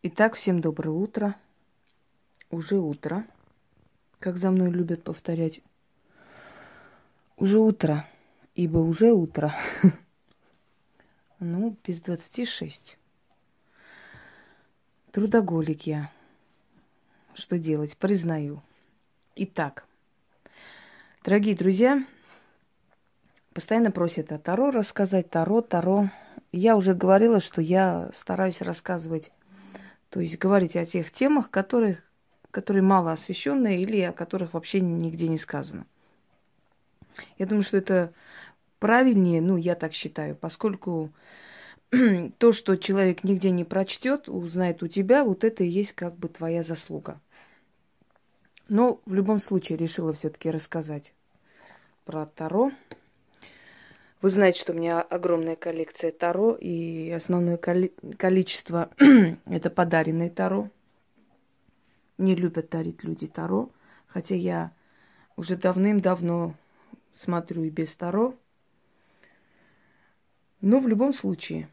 Итак, всем доброе утро. Уже утро. Как за мной любят повторять. Уже утро, ибо уже утро. Ну, без двадцати шесть. Трудоголик я. Что делать? Признаю. Итак, дорогие друзья, постоянно просят о Таро рассказать. Таро, Таро. Я уже говорила, что я стараюсь рассказывать то есть говорить о тех темах, которых, которые мало освещенные или о которых вообще нигде не сказано. Я думаю, что это правильнее, ну, я так считаю, поскольку то, что человек нигде не прочтет, узнает у тебя, вот это и есть как бы твоя заслуга. Но в любом случае решила все-таки рассказать про Таро. Вы знаете, что у меня огромная коллекция Таро, и основное коли- количество это подаренные Таро. Не любят дарить люди Таро, хотя я уже давным-давно смотрю и без Таро. Но в любом случае,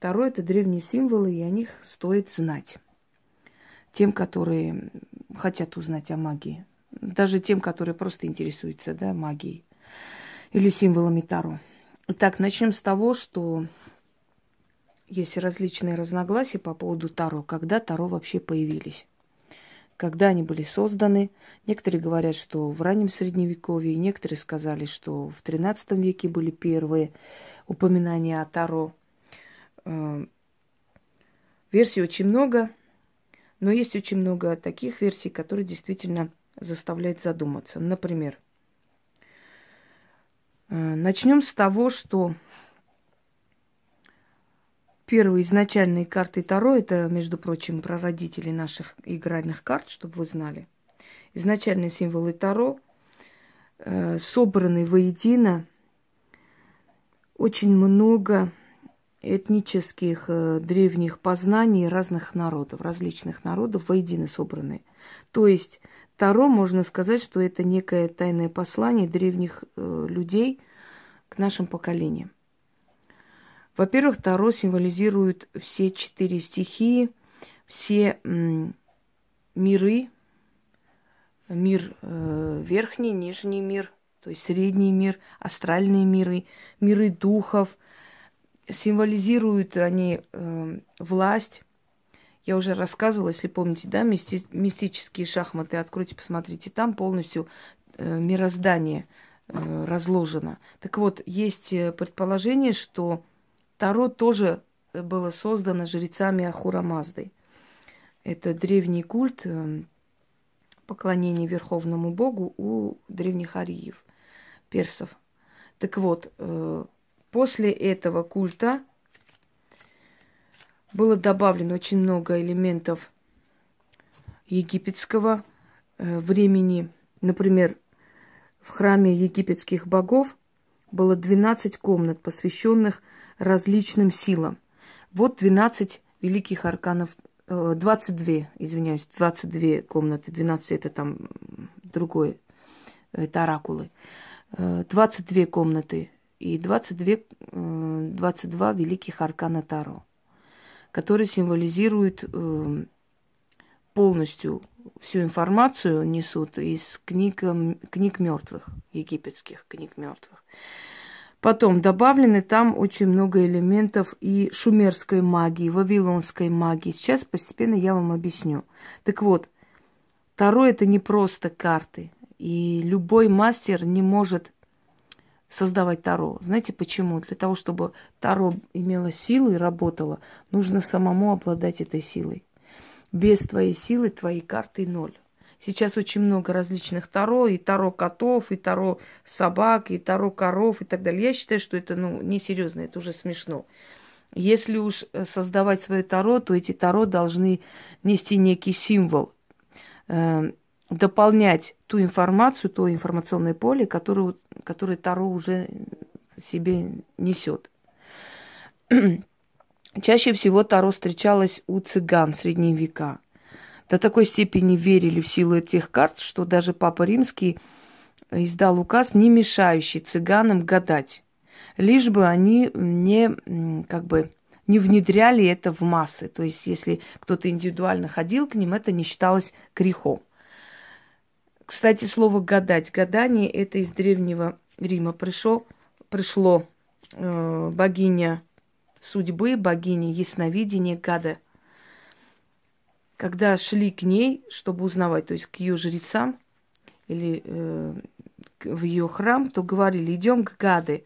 Таро это древние символы, и о них стоит знать. Тем, которые хотят узнать о магии. Даже тем, которые просто интересуются да, магией или символами Таро. Итак, начнем с того, что есть различные разногласия по поводу Таро. Когда Таро вообще появились? Когда они были созданы? Некоторые говорят, что в раннем Средневековье, некоторые сказали, что в XIII веке были первые упоминания о Таро. Э, версий очень много, но есть очень много таких версий, которые действительно заставляют задуматься. Например, Начнем с того, что первые изначальные карты Таро, это, между прочим, прародители наших игральных карт, чтобы вы знали. Изначальные символы Таро э, собраны воедино очень много этнических э, древних познаний разных народов, различных народов воедино собраны. То есть Таро, можно сказать, что это некое тайное послание древних э, людей к нашим поколениям. Во-первых, Таро символизирует все четыре стихии, все м, миры, мир э, верхний, нижний мир, то есть средний мир, астральные миры, миры духов. Символизируют они э, власть, я уже рассказывала, если помните, да, мисти- мистические шахматы, откройте, посмотрите, там полностью э, мироздание э, разложено. Так вот, есть э, предположение, что Таро тоже было создано жрецами Ахура Маздой. Это древний культ э, поклонения Верховному Богу у древних ариев, персов. Так вот, э, после этого культа было добавлено очень много элементов египетского э, времени. Например, в храме египетских богов было 12 комнат, посвященных различным силам. Вот 12 великих арканов, 22, э, извиняюсь, 22 комнаты, 12 это там другое, это оракулы. 22 э, комнаты и 22, 22 великих аркана Таро которые символизируют э, полностью всю информацию несут из книг, книг мертвых, египетских книг мертвых. Потом добавлены там очень много элементов и шумерской магии, вавилонской магии. Сейчас постепенно я вам объясню. Так вот, Таро это не просто карты. И любой мастер не может создавать Таро. Знаете почему? Для того, чтобы Таро имело силу и работало, нужно самому обладать этой силой. Без твоей силы твои карты ноль. Сейчас очень много различных Таро, и Таро котов, и Таро собак, и Таро коров и так далее. Я считаю, что это ну, несерьезно, это уже смешно. Если уж э, создавать свое Таро, то эти Таро должны нести некий символ эм, дополнять ту информацию, то информационное поле, которое, которое Таро уже себе несет. Чаще всего Таро встречалось у цыган средние века. До такой степени верили в силу этих карт, что даже Папа Римский издал указ, не мешающий цыганам гадать, лишь бы они не как бы не внедряли это в массы. То есть, если кто-то индивидуально ходил к ним, это не считалось грехом. Кстати, слово гадать. Гадание это из древнего Рима пришло, пришло э, богиня судьбы, богиня ясновидения Гада. Когда шли к ней, чтобы узнавать, то есть к ее жрецам или э, в ее храм, то говорили, идем к Гады,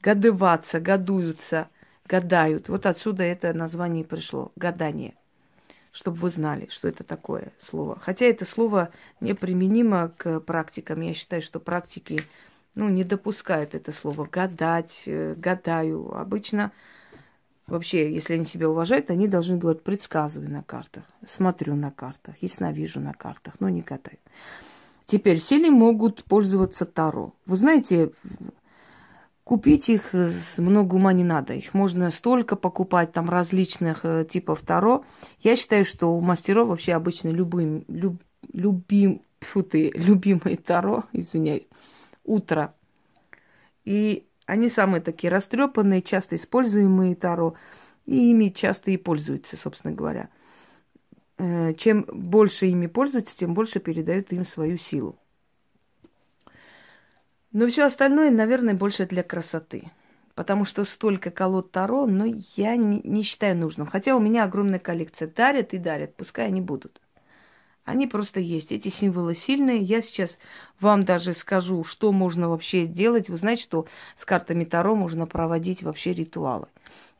гадываться, гадуются, гадают. Вот отсюда это название пришло, гадание чтобы вы знали, что это такое слово. Хотя это слово неприменимо к практикам. Я считаю, что практики ну, не допускают это слово гадать, э, гадаю. Обычно вообще, если они себя уважают, они должны говорить предсказываю на картах, смотрю на картах, ясновижу на картах, но не гадаю. Теперь все ли могут пользоваться Таро? Вы знаете, Купить их э, много ума не надо. Их можно столько покупать, там различных э, типов таро. Я считаю, что у мастеров вообще обычно любым, люб, любим, фу ты, любимые таро, извиняюсь, утро. И они самые такие растрепанные, часто используемые таро. И ими часто и пользуются, собственно говоря. Э, чем больше ими пользуются, тем больше передают им свою силу. Но все остальное, наверное, больше для красоты. Потому что столько колод Таро, но я не, не считаю нужным. Хотя у меня огромная коллекция. Дарят и дарят, пускай они будут. Они просто есть. Эти символы сильные. Я сейчас вам даже скажу, что можно вообще делать. Вы знаете, что с картами Таро можно проводить вообще ритуалы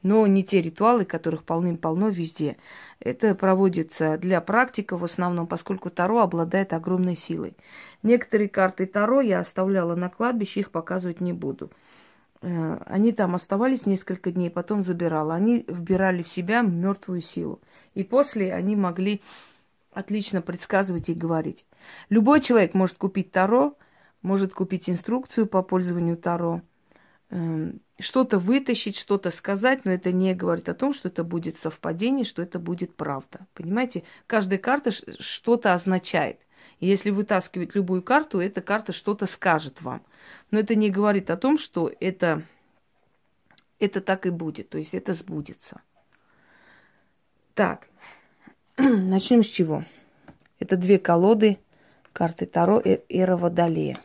но не те ритуалы, которых полным-полно везде. Это проводится для практиков в основном, поскольку Таро обладает огромной силой. Некоторые карты Таро я оставляла на кладбище, их показывать не буду. Э, они там оставались несколько дней, потом забирала. Они вбирали в себя мертвую силу. И после они могли отлично предсказывать и говорить. Любой человек может купить Таро, может купить инструкцию по пользованию Таро – Эм, что-то вытащить, что-то сказать, но это не говорит о том, что это будет совпадение, что это будет правда. Понимаете, каждая карта что-то означает. Если вытаскивать любую карту, эта карта что-то скажет вам. Но это не говорит о том, что это, это так и будет, то есть это сбудется. Так, начнем с чего? Это две колоды карты Таро и Эра Водолея.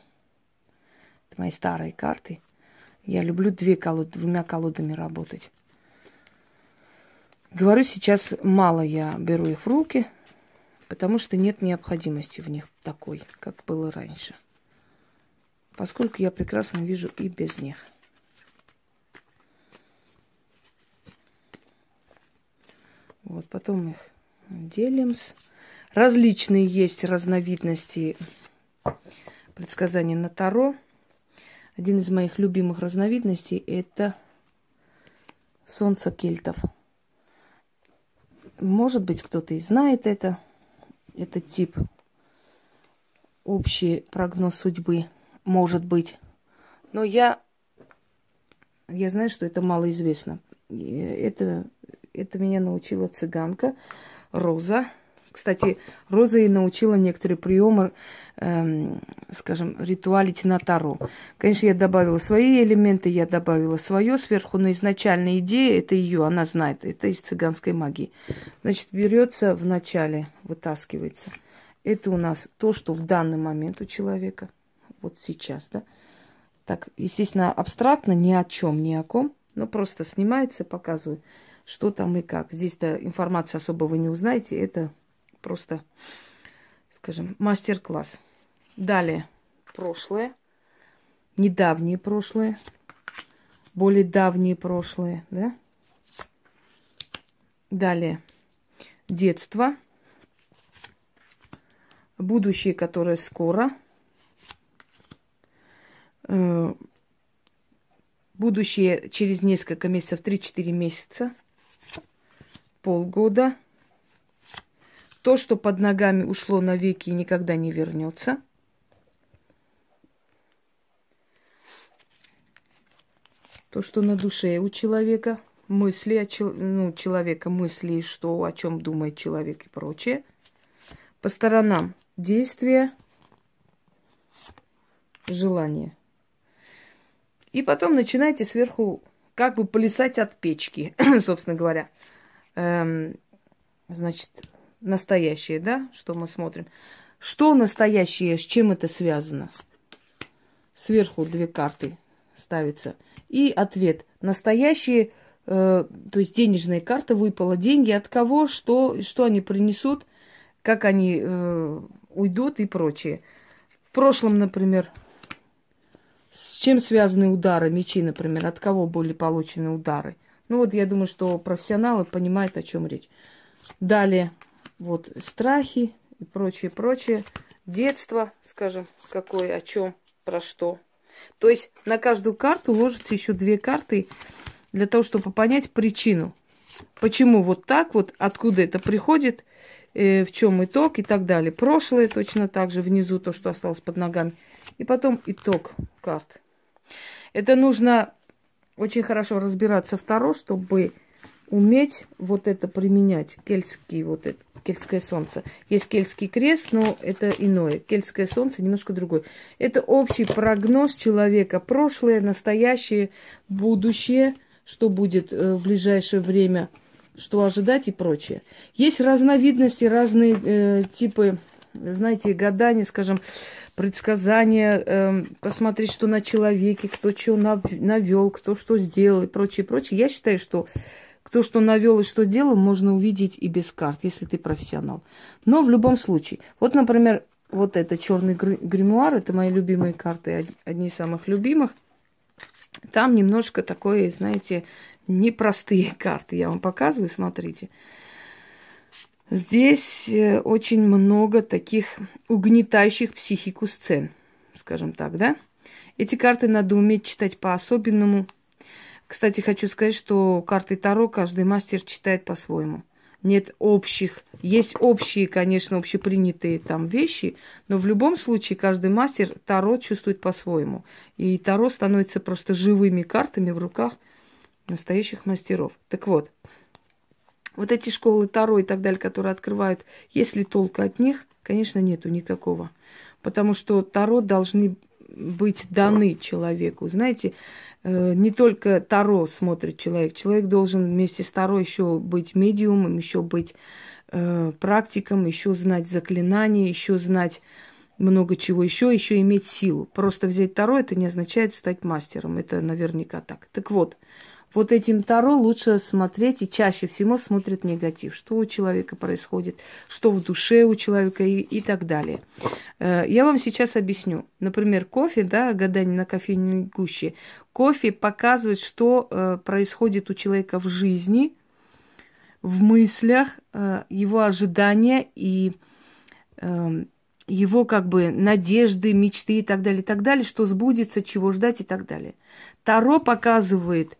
Это мои старые карты – я люблю две колоды, двумя колодами работать. Говорю, сейчас мало я беру их в руки, потому что нет необходимости в них такой, как было раньше. Поскольку я прекрасно вижу и без них. Вот, потом их делим. Различные есть разновидности предсказаний на Таро. Один из моих любимых разновидностей – это солнце кельтов. Может быть, кто-то и знает это, этот тип. Общий прогноз судьбы, может быть. Но я, я знаю, что это малоизвестно. Это, это меня научила цыганка Роза – кстати, Роза и научила некоторые приемы, эм, скажем, ритуалити на Таро. Конечно, я добавила свои элементы, я добавила свое сверху, но изначальная идея это ее, она знает, это из цыганской магии. Значит, берется в начале, вытаскивается. Это у нас то, что в данный момент у человека, вот сейчас, да. Так, естественно, абстрактно, ни о чем, ни о ком, но просто снимается, показываю, что там и как. Здесь-то информации особо вы не узнаете, это просто, скажем, мастер-класс. Далее, прошлое, недавнее прошлое, более давнее прошлое, да? Далее, детство, будущее, которое скоро, э, будущее через несколько месяцев, 3-4 месяца, полгода – то, что под ногами ушло навеки и никогда не вернется. То, что на душе у человека, мысли о ну, человека, мысли, что, о чем думает человек и прочее. По сторонам действия, желания. И потом начинайте сверху как бы плясать от печки, собственно говоря. Эм, значит, настоящее, да, что мы смотрим. Что настоящее, с чем это связано? Сверху две карты ставятся. И ответ. Настоящие, э, то есть денежная карта выпала. Деньги от кого, что, что они принесут, как они э, уйдут и прочее. В прошлом, например, с чем связаны удары, мечи, например, от кого были получены удары. Ну вот я думаю, что профессионалы понимают, о чем речь. Далее, вот страхи и прочее, прочее. Детство, скажем, какое, о чем, про что. То есть на каждую карту ложится еще две карты для того, чтобы понять причину. Почему вот так вот, откуда это приходит, э, в чем итог и так далее. Прошлое точно так же, внизу то, что осталось под ногами. И потом итог карт. Это нужно очень хорошо разбираться в Таро, чтобы уметь вот это применять. Кельтский вот это, кельтское солнце. Есть кельтский крест, но это иное. Кельтское солнце немножко другое. Это общий прогноз человека. Прошлое, настоящее, будущее, что будет э, в ближайшее время, что ожидать и прочее. Есть разновидности, разные э, типы, знаете, гадания, скажем, предсказания, э, посмотреть, что на человеке, кто что навел, кто что сделал и прочее, прочее. Я считаю, что кто что навел и что делал, можно увидеть и без карт, если ты профессионал. Но в любом случае, вот, например, вот это черный гримуар, это мои любимые карты, одни из самых любимых. Там немножко такое, знаете, непростые карты. Я вам показываю, смотрите. Здесь э, очень много таких угнетающих психику сцен, скажем так, да? Эти карты надо уметь читать по-особенному, кстати, хочу сказать, что карты Таро каждый мастер читает по-своему. Нет общих, есть общие, конечно, общепринятые там вещи, но в любом случае каждый мастер Таро чувствует по-своему. И Таро становится просто живыми картами в руках настоящих мастеров. Так вот, вот эти школы Таро и так далее, которые открывают, есть ли толк от них? Конечно, нету никакого. Потому что Таро должны быть даны человеку. Знаете, Э, не только Таро смотрит человек. Человек должен вместе с Таро еще быть медиумом, еще быть э, практиком, еще знать заклинания, еще знать много чего еще, еще иметь силу. Просто взять Таро это не означает стать мастером. Это наверняка так. Так вот, вот этим Таро лучше смотреть, и чаще всего смотрит негатив. Что у человека происходит, что в душе у человека и, и так далее. Э, я вам сейчас объясню. Например, кофе, да, гадание на кофейной гуще. Кофе показывает, что э, происходит у человека в жизни, в мыслях, э, его ожидания и эм, его как бы надежды, мечты и так далее, и так далее, что сбудется, чего ждать и так далее. Таро показывает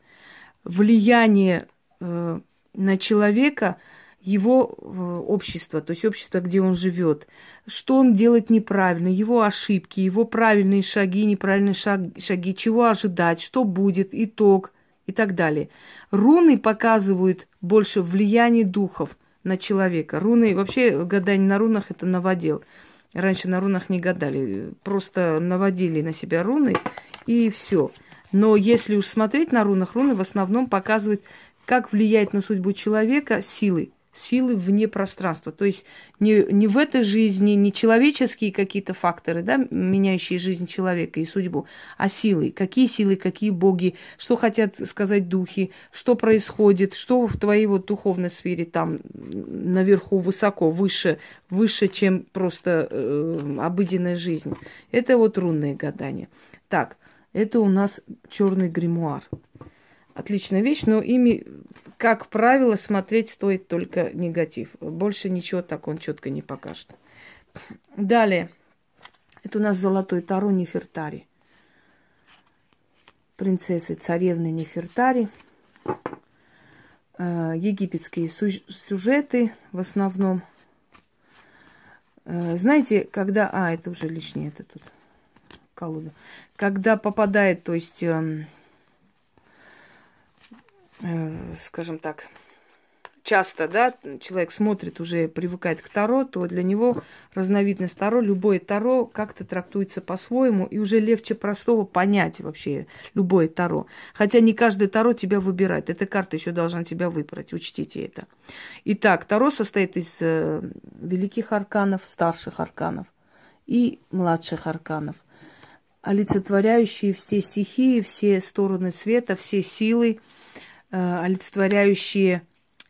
влияние э, на человека его э, общество, то есть общество, где он живет, что он делает неправильно, его ошибки, его правильные шаги, неправильные шаг, шаги, чего ожидать, что будет, итог и так далее. Руны показывают больше влияние духов на человека. Руны, вообще гадание на рунах это новодел. Раньше на рунах не гадали, просто наводили на себя руны и все. Но если уж смотреть на рунах, руны в основном показывают, как влияет на судьбу человека силы, силы вне пространства. То есть не, не в этой жизни, не человеческие какие-то факторы, да, меняющие жизнь человека и судьбу, а силы. Какие силы, какие боги, что хотят сказать духи, что происходит, что в твоей вот духовной сфере там наверху высоко, выше, выше, чем просто э, обыденная жизнь. Это вот рунные гадания. Так, это у нас черный гримуар. Отличная вещь, но ими, как правило, смотреть стоит только негатив. Больше ничего так он четко не покажет. Далее. Это у нас золотой таро Нефертари. Принцессы, царевны Нефертари. Э, египетские сюжеты в основном. Э, знаете, когда... А, это уже лишнее, это тут колоду. Когда попадает, то есть, э, э, скажем так, часто, да, человек смотрит, уже привыкает к Таро, то для него разновидность Таро, любое Таро как-то трактуется по-своему, и уже легче простого понять вообще любое Таро. Хотя не каждый Таро тебя выбирает. Эта карта еще должна тебя выбрать, учтите это. Итак, Таро состоит из э, великих арканов, старших арканов и младших арканов, олицетворяющие все стихии, все стороны света, все силы, э, олицетворяющие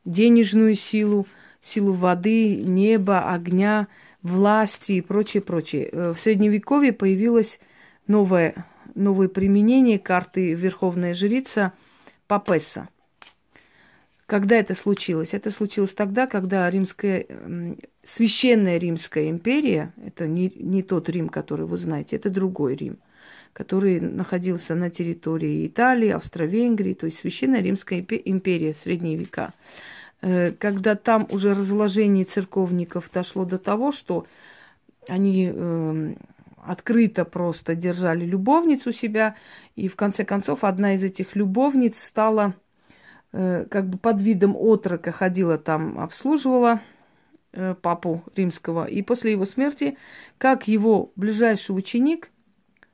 денежную силу, силу воды, неба, огня, власти и прочее, прочее. Э, в Средневековье появилось новое, новое применение карты Верховная Жрица Папесса. Когда это случилось? Это случилось тогда, когда римская, священная Римская империя, это не, не тот Рим, который вы знаете, это другой Рим, который находился на территории Италии, Австро-Венгрии, то есть священная Римская империя, средние века. Э, когда там уже разложение церковников дошло до того, что они э, открыто просто держали любовницу себя, и в конце концов одна из этих любовниц стала как бы под видом отрока ходила там, обслуживала э, папу римского, и после его смерти, как его ближайший ученик,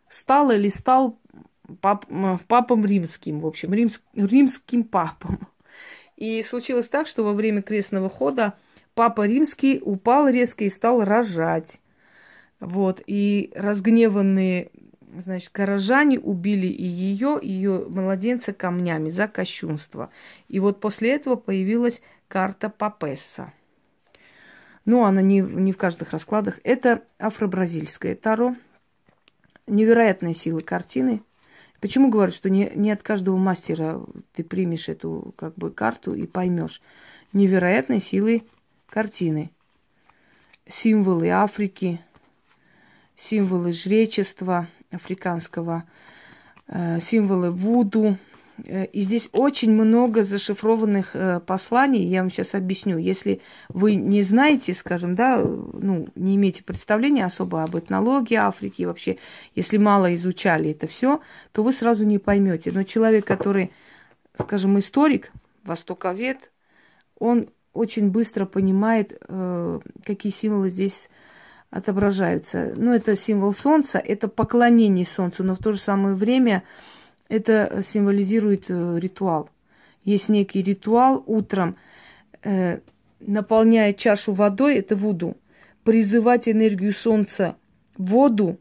стал или стал пап, папом римским, в общем, римск, римским папом. И случилось так, что во время крестного хода папа римский упал резко и стал рожать. Вот, и разгневанные, значит, горожане убили и ее, и ее младенца камнями за кощунство. И вот после этого появилась карта Папесса. Ну, она не, не в каждых раскладах. Это афро-бразильское таро. Невероятная сила картины – Почему говорю, что не, не от каждого мастера ты примешь эту как бы карту и поймешь невероятной силы картины. Символы Африки, символы жречества африканского, э, символы Вуду, Э, и здесь очень много зашифрованных э, посланий. Я вам сейчас объясню. Если вы не знаете, скажем, да, ну, не имеете представления особо об этнологии Африки вообще, если мало изучали это все, то вы сразу не поймете. Но человек, который, скажем, историк, востоковед, он очень быстро понимает, какие символы здесь отображаются. Ну, это символ солнца, это поклонение солнцу, но в то же самое время это символизирует э, ритуал. Есть некий ритуал утром, э, наполняя чашу водой, это вуду, призывать энергию солнца в воду,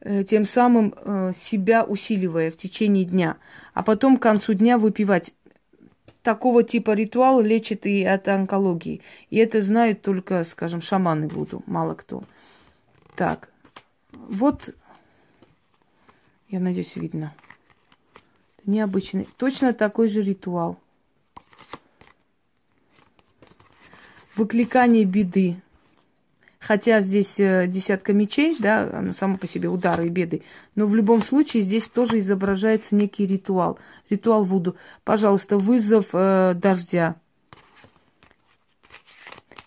э, тем самым себя усиливая в течение дня, а потом к концу дня выпивать. Такого типа ритуал лечит и от онкологии. И это знают только, скажем, шаманы Вуду, мало кто. Так, вот, я надеюсь, видно необычный. Точно такой же ритуал. Выкликание беды. Хотя здесь э, десятка мечей, да, оно само по себе удары и беды. Но в любом случае здесь тоже изображается некий ритуал. Ритуал Вуду. Пожалуйста, вызов э, дождя.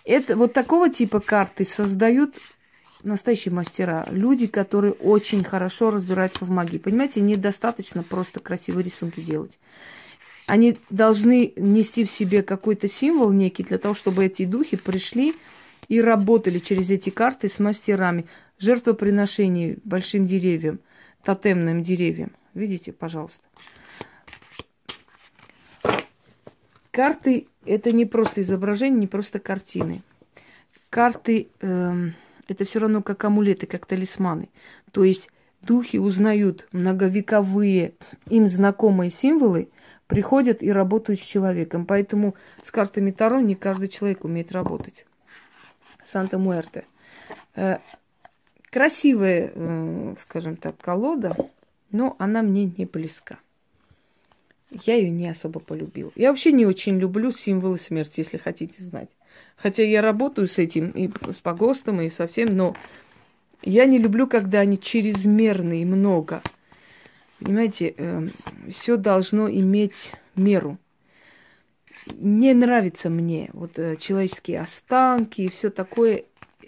Это вот такого типа карты создают настоящие мастера, люди, которые очень хорошо разбираются в магии. Понимаете, недостаточно просто красивые рисунки делать. Они должны нести в себе какой-то символ некий для того, чтобы эти духи пришли и работали через эти карты с мастерами. Жертвоприношений большим деревьям, тотемным деревьям. Видите, пожалуйста. Карты – это не просто изображение, не просто картины. Карты эм, это все равно как амулеты, как талисманы. То есть духи узнают многовековые им знакомые символы, приходят и работают с человеком. Поэтому с картами Таро не каждый человек умеет работать. Санта-Муэрте. Э, красивая, скажем так, колода, но она мне не близка. Я ее не особо полюбила. Я вообще не очень люблю символы смерти, если хотите знать. Хотя я работаю с этим и с погостом, и со всем, но я не люблю, когда они чрезмерные, много. Понимаете, э, эм, все должно иметь меру. Не нравится мне вот э, человеческие останки и все такое.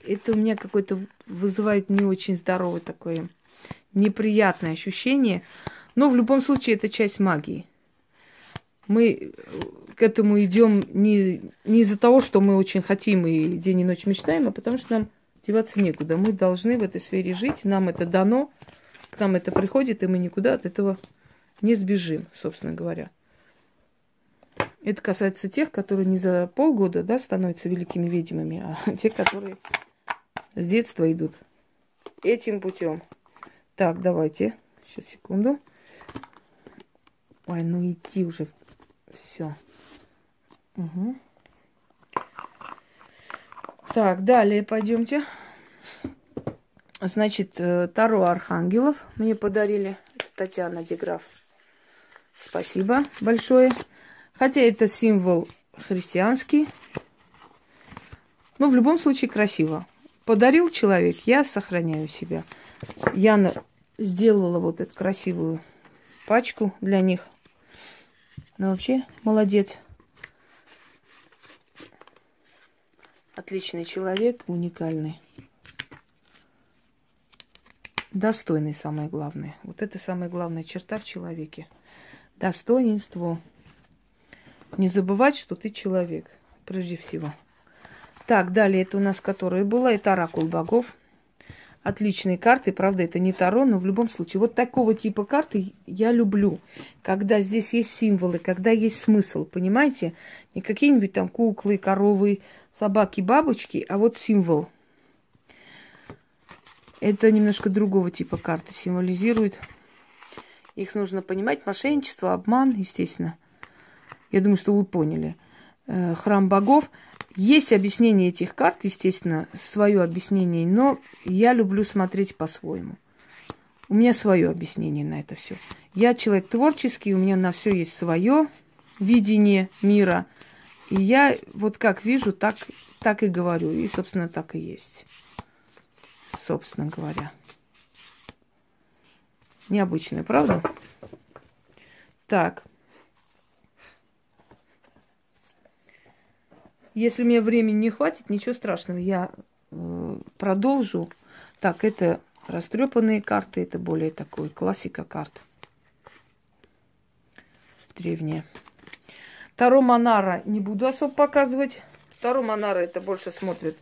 Это у меня какое-то вызывает не очень здоровое такое неприятное ощущение. Но в любом случае это часть магии. Мы к этому идем не, не из-за того, что мы очень хотим и день и ночь мечтаем, а потому что нам деваться некуда. Мы должны в этой сфере жить, нам это дано, к нам это приходит, и мы никуда от этого не сбежим, собственно говоря. Это касается тех, которые не за полгода да, становятся великими ведьмами, а те, которые с детства идут этим путем. Так, давайте. Сейчас, секунду. Ой, ну иди уже. Все. Угу. Так, далее пойдемте. Значит, э, Таро Архангелов мне подарили. Татьяна Деграф. Спасибо большое. Хотя это символ христианский. Но в любом случае красиво. Подарил человек, я сохраняю себя. Яна сделала вот эту красивую пачку для них. Ну, вообще, молодец. Отличный человек, уникальный. Достойный, самое главное. Вот это самая главная черта в человеке. Достоинство. Не забывать, что ты человек, прежде всего. Так, далее это у нас которая была, это оракул богов. Отличные карты, правда, это не Таро, но в любом случае. Вот такого типа карты я люблю. Когда здесь есть символы, когда есть смысл, понимаете? Не какие-нибудь там куклы, коровы, собаки, бабочки, а вот символ. Это немножко другого типа карты символизирует. Их нужно понимать. Мошенничество, обман, естественно. Я думаю, что вы поняли. Э, храм богов – есть объяснение этих карт, естественно, свое объяснение, но я люблю смотреть по-своему. У меня свое объяснение на это все. Я человек творческий, у меня на все есть свое видение мира. И я вот как вижу, так, так и говорю. И, собственно, так и есть. Собственно говоря. Необычное, правда? Так. Если мне времени не хватит, ничего страшного, я э, продолжу. Так, это растрепанные карты, это более такой классика карт. Древняя. Таро Монара не буду особо показывать. Таро Монара это больше смотрит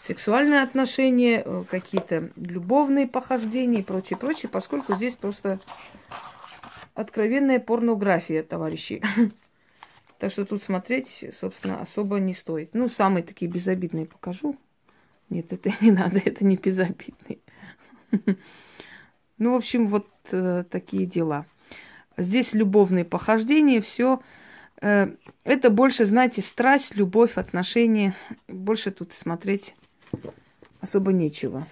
сексуальные отношения, э, какие-то любовные похождения и прочее, прочее, поскольку здесь просто откровенная порнография, товарищи. Так что тут смотреть, собственно, особо не стоит. Ну, самые такие безобидные покажу. Нет, это не надо, это не безобидные. Ну, в общем, вот э, такие дела. Здесь любовные похождения, все. Э, это больше, знаете, страсть, любовь, отношения. Больше тут смотреть особо нечего.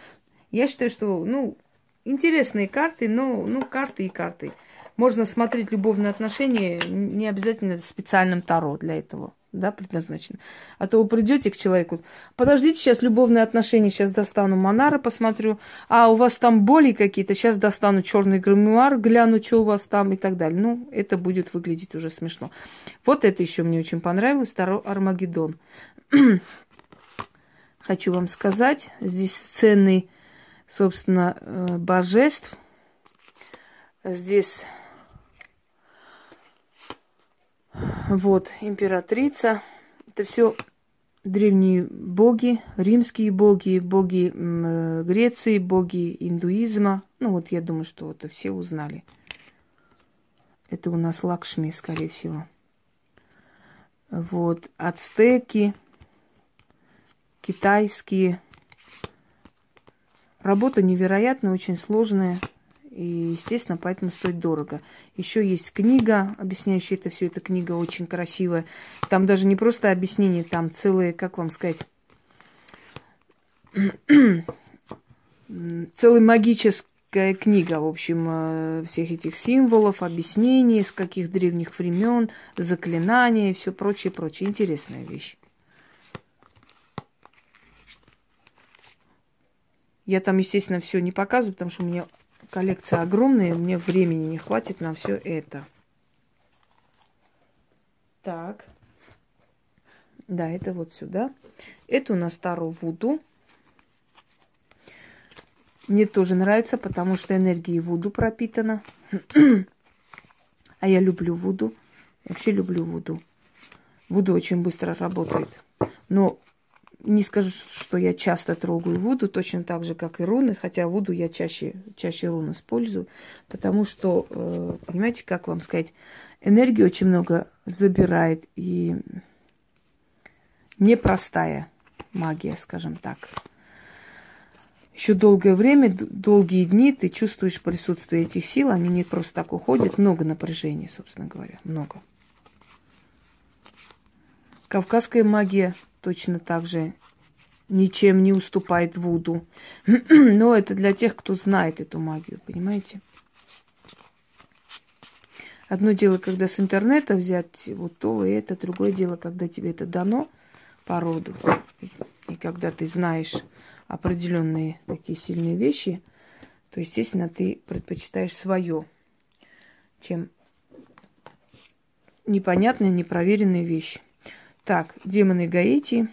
Я считаю, что, ну, интересные карты, но, ну, карты и карты. Можно смотреть любовные отношения, не обязательно специальным таро для этого, да, предназначено. А то вы придете к человеку, подождите, сейчас любовные отношения, сейчас достану Монара, посмотрю, а у вас там боли какие-то, сейчас достану черный гримуар, гляну, что у вас там и так далее. Ну, это будет выглядеть уже смешно. Вот это еще мне очень понравилось, Таро Армагеддон. Хочу вам сказать, здесь сцены, собственно, э, божеств. Здесь Вот, императрица. Это все древние боги, римские боги, боги э, Греции, боги индуизма. Ну вот я думаю, что это все узнали. Это у нас Лакшми, скорее всего. Вот, ацтеки, китайские. Работа невероятно, очень сложная. И, естественно, поэтому стоит дорого. Еще есть книга, объясняющая это все. Эта книга очень красивая. Там даже не просто объяснение, там целые, как вам сказать, целая магическая книга, в общем, э, всех этих символов, объяснений, с каких древних времен, заклинания и все прочее, прочее. Интересная вещь. Я там, естественно, все не показываю, потому что у меня коллекция огромная, мне времени не хватит на все это. Так. Да, это вот сюда. Это у нас Таро Вуду. Мне тоже нравится, потому что энергия Вуду пропитана. а я люблю Вуду. Вообще люблю Вуду. Вуду очень быстро работает. Но не скажу, что я часто трогаю Вуду, точно так же, как и руны, хотя Вуду я чаще, чаще рун использую, потому что, э, понимаете, как вам сказать, энергии очень много забирает и непростая магия, скажем так. Еще долгое время, долгие дни ты чувствуешь присутствие этих сил, они не просто так уходят, много напряжения, собственно говоря, много. Кавказская магия точно так же ничем не уступает Вуду. Но это для тех, кто знает эту магию, понимаете? Одно дело, когда с интернета взять вот то и это, другое дело, когда тебе это дано по роду. И когда ты знаешь определенные такие сильные вещи, то, естественно, ты предпочитаешь свое, чем непонятные, непроверенные вещи. Так, демоны Гаити.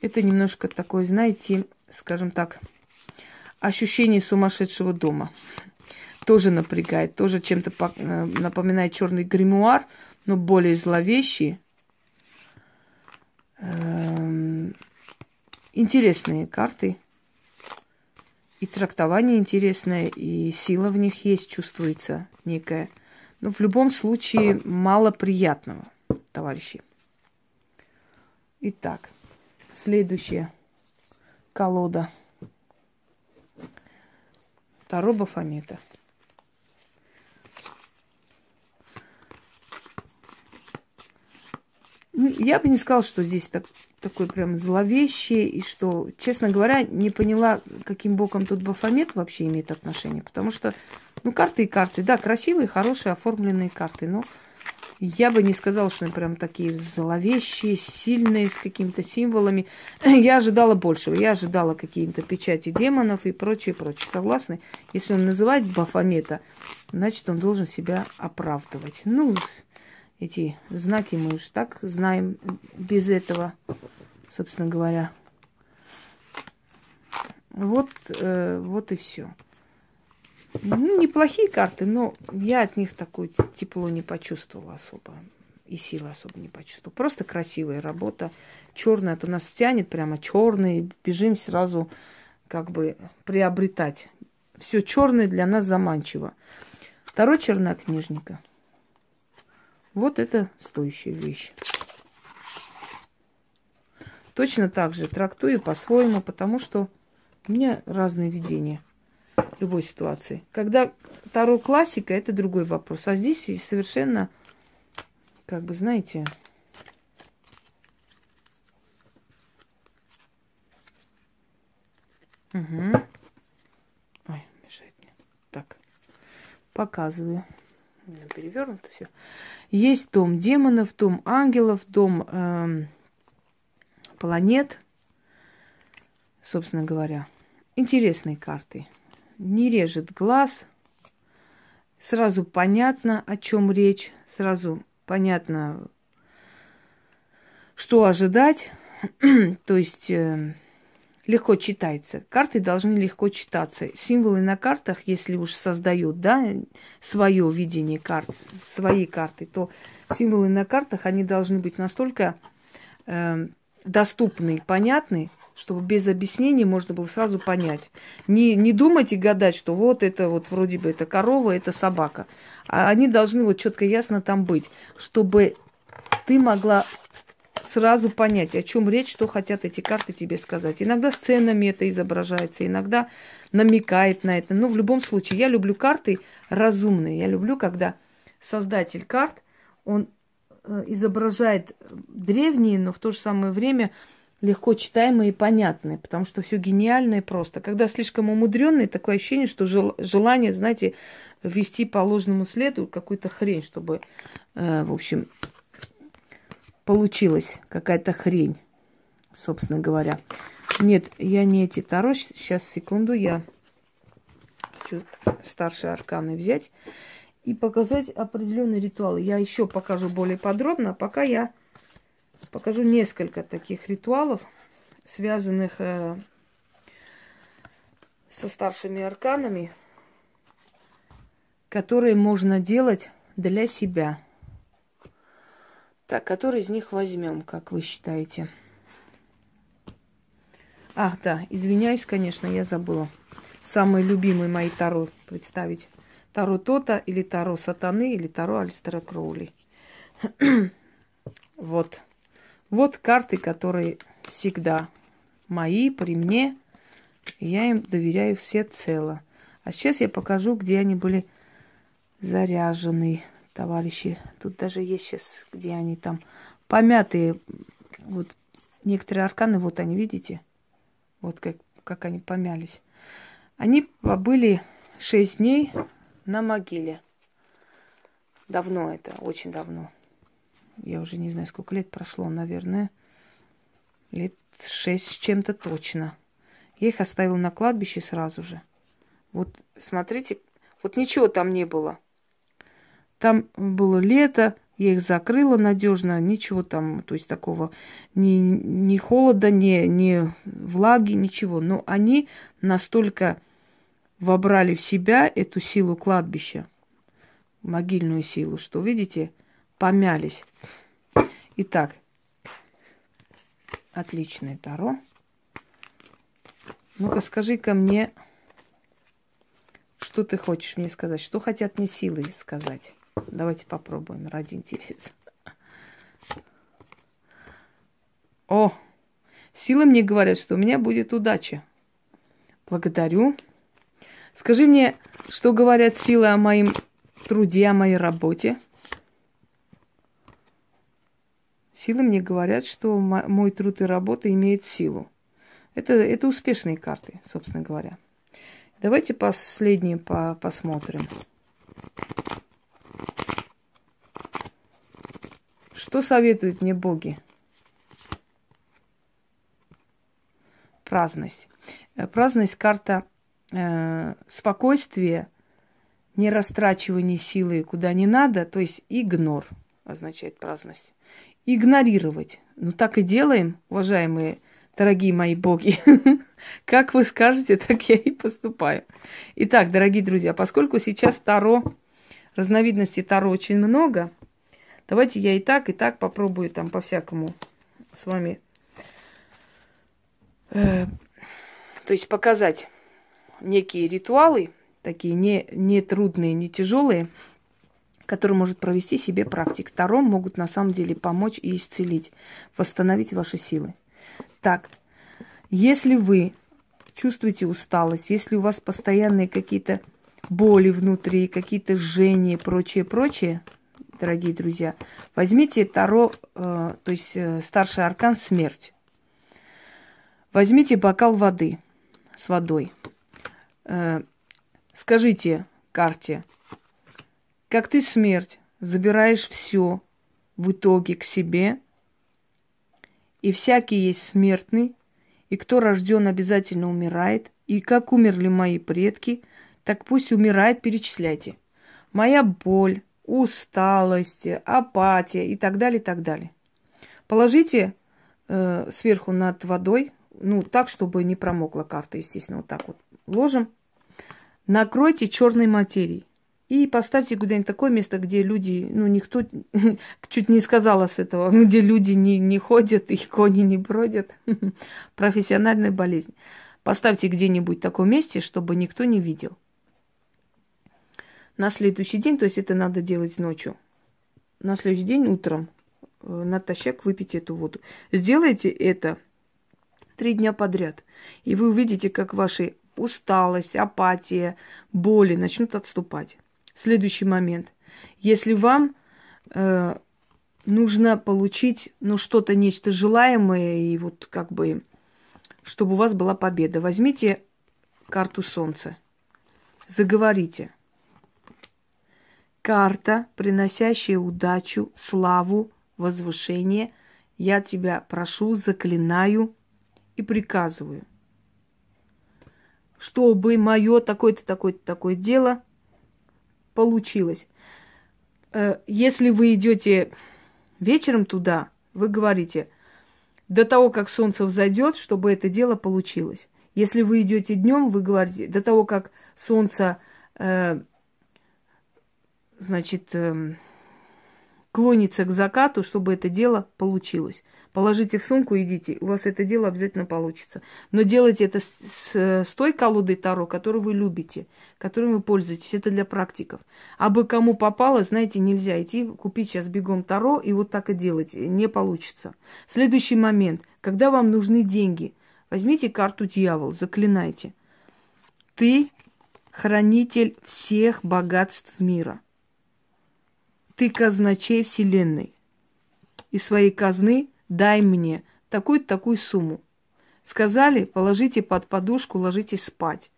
Это немножко такое, знаете, скажем так, ощущение сумасшедшего дома. Тоже напрягает, тоже чем-то э, напоминает черный гримуар, но более зловещий. Эм, интересные карты. И трактование интересное, и сила в них есть, чувствуется некая. Но в любом случае мало приятного, товарищи. Итак, следующая колода. Таро Бафомета. Ну, я бы не сказала, что здесь так, такой прям зловещий, и что, честно говоря, не поняла, каким боком тут Бафомет вообще имеет отношение. Потому что ну, карты и карты, да, красивые, хорошие, оформленные карты, но я бы не сказала, что они прям такие зловещие, сильные, с какими-то символами. Я ожидала большего. Я ожидала какие-то печати демонов и прочее, прочее. Согласны? Если он называет Бафомета, значит, он должен себя оправдывать. Ну, эти знаки мы уж так знаем без этого, собственно говоря. Вот, э, вот и все. Ну, неплохие карты, но я от них такое тепло не почувствовала особо. И силы особо не почувствовала. Просто красивая работа. Черная, то нас тянет прямо черный. Бежим сразу как бы приобретать. Все черное для нас заманчиво. Второй чернокнижника. Вот это стоящая вещь. Точно так же трактую по-своему, потому что у меня разные видения – любой ситуации. Когда Таро классика, это другой вопрос. А здесь совершенно, как бы, знаете, Угу. Ой, мешает мне. Так, показываю. Перевернуто все. Есть дом демонов, дом ангелов, дом эм, планет, собственно говоря. Интересные карты не режет глаз, сразу понятно, о чем речь, сразу понятно, что ожидать, то есть э, легко читается. Карты должны легко читаться. Символы на картах, если уж создают, да, свое видение карт, свои карты, то символы на картах, они должны быть настолько э, доступны, понятны, чтобы без объяснений можно было сразу понять. Не, не думать и гадать, что вот это вот вроде бы это корова, это собака. А они должны вот четко ясно там быть, чтобы ты могла сразу понять, о чем речь, что хотят эти карты тебе сказать. Иногда сценами это изображается, иногда намекает на это. Но в любом случае, я люблю карты разумные. Я люблю, когда создатель карт, он э, изображает древние, но в то же самое время легко читаемые и понятные, потому что все гениально и просто. Когда слишком умудренный, такое ощущение, что желание, знаете, ввести по ложному следу какую-то хрень, чтобы, э, в общем, получилась какая-то хрень, собственно говоря. Нет, я не эти таро. Сейчас, секунду, я хочу старшие арканы взять и показать определенные ритуалы. Я еще покажу более подробно, пока я Покажу несколько таких ритуалов, связанных э, со старшими арканами. которые можно делать для себя. Так, который из них возьмем, как вы считаете? Ах, да, извиняюсь, конечно, я забыла. Самые любимые мои Таро представить. Таро Тота или Таро Сатаны или Таро Альстера Кроули. вот. Вот карты, которые всегда мои, при мне. Я им доверяю все цело. А сейчас я покажу, где они были заряжены, товарищи. Тут даже есть сейчас, где они там помятые. Вот некоторые арканы, вот они, видите? Вот как, как они помялись. Они побыли шесть дней на могиле. Давно это, очень давно. Я уже не знаю, сколько лет прошло, наверное. Лет шесть с чем-то точно. Я их оставила на кладбище сразу же. Вот смотрите, вот ничего там не было. Там было лето, я их закрыла надежно, ничего там, то есть такого ни, ни холода, ни, ни влаги, ничего. Но они настолько вобрали в себя эту силу кладбища, могильную силу, что, видите, помялись. Итак, отличное таро. Ну-ка, скажи-ка мне, что ты хочешь мне сказать? Что хотят мне силы сказать? Давайте попробуем ради интереса. О, силы мне говорят, что у меня будет удача. Благодарю. Скажи мне, что говорят силы о моем труде, о моей работе? Силы мне говорят, что мой труд и работа имеют силу. Это, это успешные карты, собственно говоря. Давайте последние по посмотрим. Что советуют мне боги? Праздность. Э, праздность карта э, спокойствия, не растрачивание силы куда не надо, то есть игнор означает праздность. Игнорировать. Ну так и делаем, уважаемые, дорогие мои боги. Как вы скажете, так я и поступаю. Итак, дорогие друзья, поскольку сейчас Таро, разновидностей Таро очень много, давайте я и так, и так попробую там по-всякому с вами, э, то есть показать некие ритуалы, такие не, не трудные, не тяжелые, которые может провести себе практик. Таро могут на самом деле помочь и исцелить, восстановить ваши силы. Так, если вы чувствуете усталость, если у вас постоянные какие-то боли внутри, какие-то жжения и прочее, прочее, дорогие друзья, возьмите Таро, э, то есть э, старший аркан смерть. Возьмите бокал воды с водой. Э, скажите карте, как ты смерть забираешь все в итоге к себе, и всякий есть смертный, и кто рожден обязательно умирает, и как умерли мои предки, так пусть умирает, перечисляйте. Моя боль, усталость, апатия и так далее, и так далее. Положите э, сверху над водой, ну, так, чтобы не промокла карта, естественно, вот так вот ложим. Накройте черной материей. И поставьте куда-нибудь такое место, где люди, ну, никто, чуть не сказала с этого, где люди не, не ходят и кони не бродят. Профессиональная болезнь. Поставьте где-нибудь в таком месте, чтобы никто не видел. На следующий день, то есть это надо делать ночью, на следующий день утром э, натощак выпейте эту воду. Сделайте это три дня подряд, и вы увидите, как ваши усталость, апатия, боли начнут отступать. Следующий момент. Если вам э, нужно получить, ну, что-то, нечто желаемое, и вот как бы, чтобы у вас была победа, возьмите карту Солнца, заговорите. Карта, приносящая удачу, славу, возвышение. Я тебя прошу, заклинаю и приказываю, чтобы мое такое-то, такое-то, такое дело получилось. Э, если вы идете вечером туда, вы говорите, до того, как солнце взойдет, чтобы это дело получилось. Если вы идете днем, вы говорите, до того, как солнце э, значит, эм, клонится к закату, чтобы это дело получилось. Положите в сумку, идите, у вас это дело обязательно получится. Но делайте это с, с, с той колодой Таро, которую вы любите, которой вы пользуетесь. Это для практиков. А бы кому попало, знаете, нельзя идти купить сейчас бегом Таро и вот так и делать. Не получится. Следующий момент. Когда вам нужны деньги, возьмите карту дьявол, заклинайте. Ты хранитель всех богатств мира. Ты казначей Вселенной. Из своей казны дай мне такую-то такую сумму. Сказали, положите под подушку, ложитесь спать.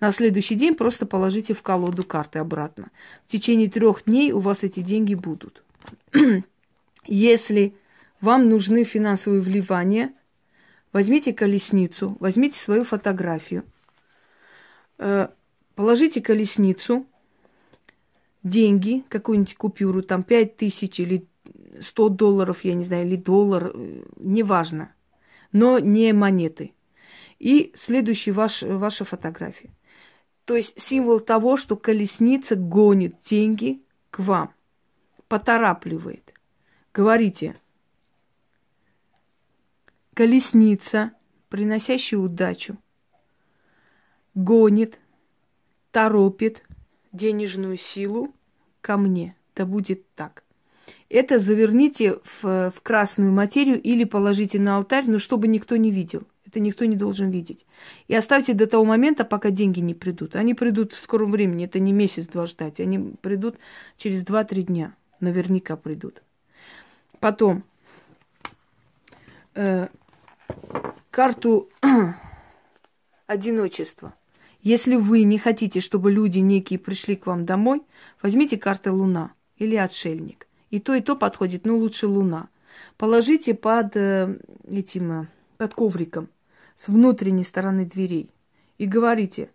На следующий день просто положите в колоду карты обратно. В течение трех дней у вас эти деньги будут. Если вам нужны финансовые вливания, возьмите колесницу, возьмите свою фотографию, э, положите колесницу, деньги, какую-нибудь купюру, там 5 тысяч или 100 долларов, я не знаю, или доллар, э, неважно, но не монеты. И следующий ваш, ваша фотография. То есть символ того, что колесница гонит деньги к вам, поторапливает. Говорите, колесница, приносящая удачу, гонит, торопит денежную силу ко мне. Да будет так это заверните в, в красную материю или положите на алтарь, но чтобы никто не видел. Это никто не должен видеть. И оставьте до того момента, пока деньги не придут. Они придут в скором времени, это не месяц-два ждать. Они придут через 2-3 дня. Наверняка придут. Потом э, карту одиночества. Если вы не хотите, чтобы люди некие пришли к вам домой, возьмите карты Луна или Отшельник. И то, и то подходит, но лучше луна. Положите под э, этим, э, под ковриком с внутренней стороны дверей и говорите,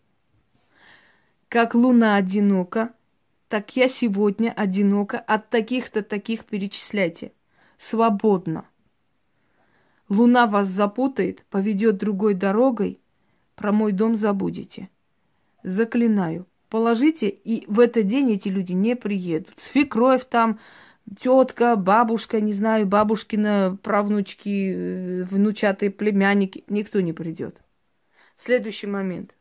как луна одинока, так я сегодня одинока от таких-то таких перечисляйте. Свободно. Луна вас запутает, поведет другой дорогой, про мой дом забудете. Заклинаю. Положите, и в этот день эти люди не приедут. Свекровь там, тетка, бабушка, не знаю, бабушкина правнучки, э, внучатые племянники, никто не придет. Следующий момент.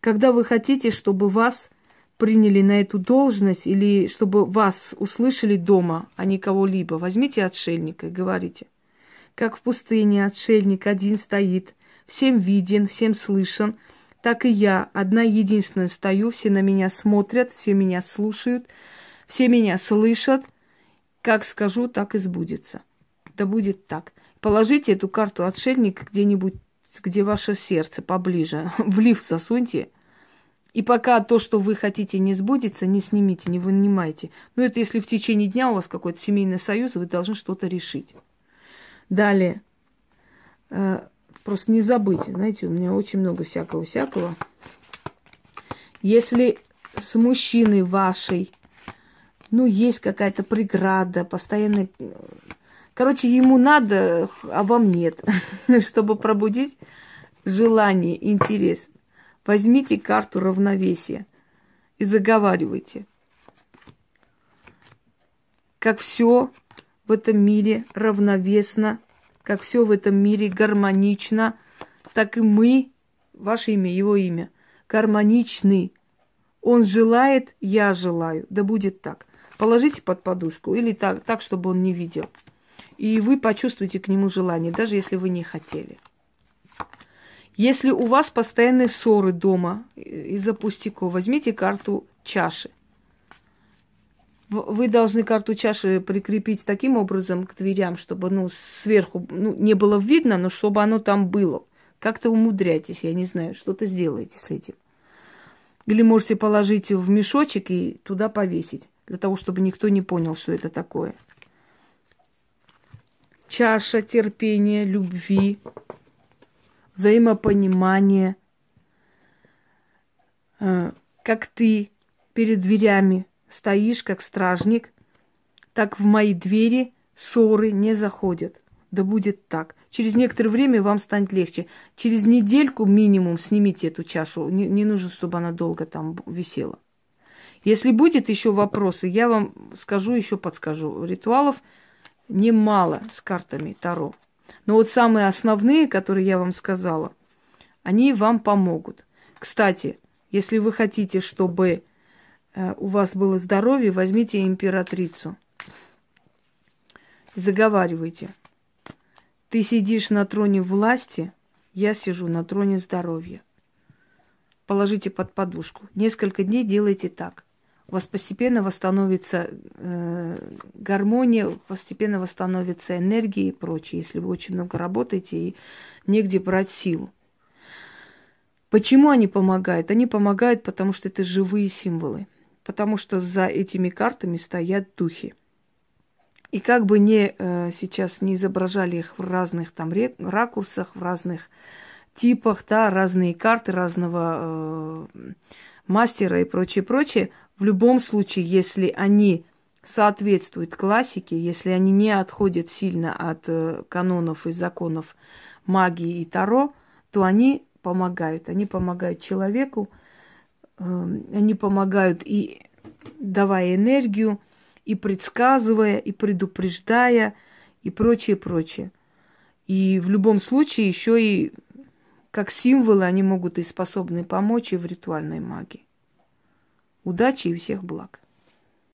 Когда вы хотите, чтобы вас приняли на эту должность или чтобы вас услышали дома, а не кого-либо, возьмите отшельника и говорите. Как в пустыне отшельник один стоит, всем виден, всем слышен, так и я, одна единственная стою, все на меня смотрят, все меня слушают – все меня слышат. Как скажу, так и сбудется. Да будет так. Положите эту карту отшельника где-нибудь, где ваше сердце поближе. В лифт засуньте. И пока то, что вы хотите, не сбудется, не снимите, не вынимайте. Ну, это если в течение дня у вас какой-то семейный союз, вы должны что-то решить. Далее. Просто не забыть, знаете, у меня очень много всякого-всякого. Если с мужчиной вашей ну, есть какая-то преграда, постоянно... Короче, ему надо, а вам нет. Чтобы пробудить желание, интерес. Возьмите карту равновесия и заговаривайте. Как все в этом мире равновесно, как все в этом мире гармонично, так и мы, ваше имя, его имя, гармоничны. Он желает, я желаю. Да будет так. Положите под подушку или так, так, чтобы он не видел. И вы почувствуете к нему желание, даже если вы не хотели. Если у вас постоянные ссоры дома из-за пустяков, возьмите карту чаши. Вы должны карту чаши прикрепить таким образом к дверям, чтобы ну, сверху ну, не было видно, но чтобы оно там было. Как-то умудряйтесь, я не знаю, что-то сделайте с этим. Или можете положить в мешочек и туда повесить для того, чтобы никто не понял, что это такое. Чаша терпения, любви, взаимопонимания, э, как ты перед дверями стоишь, как стражник, так в мои двери ссоры не заходят. Да будет так. Через некоторое время вам станет легче. Через недельку минимум снимите эту чашу. Не, не нужно, чтобы она долго там висела. Если будет еще вопросы, я вам скажу, еще подскажу. Ритуалов немало с картами Таро. Но вот самые основные, которые я вам сказала, они вам помогут. Кстати, если вы хотите, чтобы у вас было здоровье, возьмите императрицу. Заговаривайте. Ты сидишь на троне власти, я сижу на троне здоровья. Положите под подушку. Несколько дней делайте так. У вас постепенно восстановится э, гармония, постепенно восстановится энергия и прочее, если вы очень много работаете и негде брать силу. Почему они помогают? Они помогают, потому что это живые символы. Потому что за этими картами стоят духи. И как бы не э, сейчас не изображали их в разных там ракурсах, в разных типах, да, разные карты разного э, мастера и прочее, прочее, в любом случае, если они соответствуют классике, если они не отходят сильно от э, канонов и законов магии и таро, то они помогают. Они помогают человеку, они помогают и давая энергию, и предсказывая, и предупреждая, и прочее, прочее. И в любом случае еще и как символы они могут и способны помочь и в ритуальной магии. Удачи и всех благ!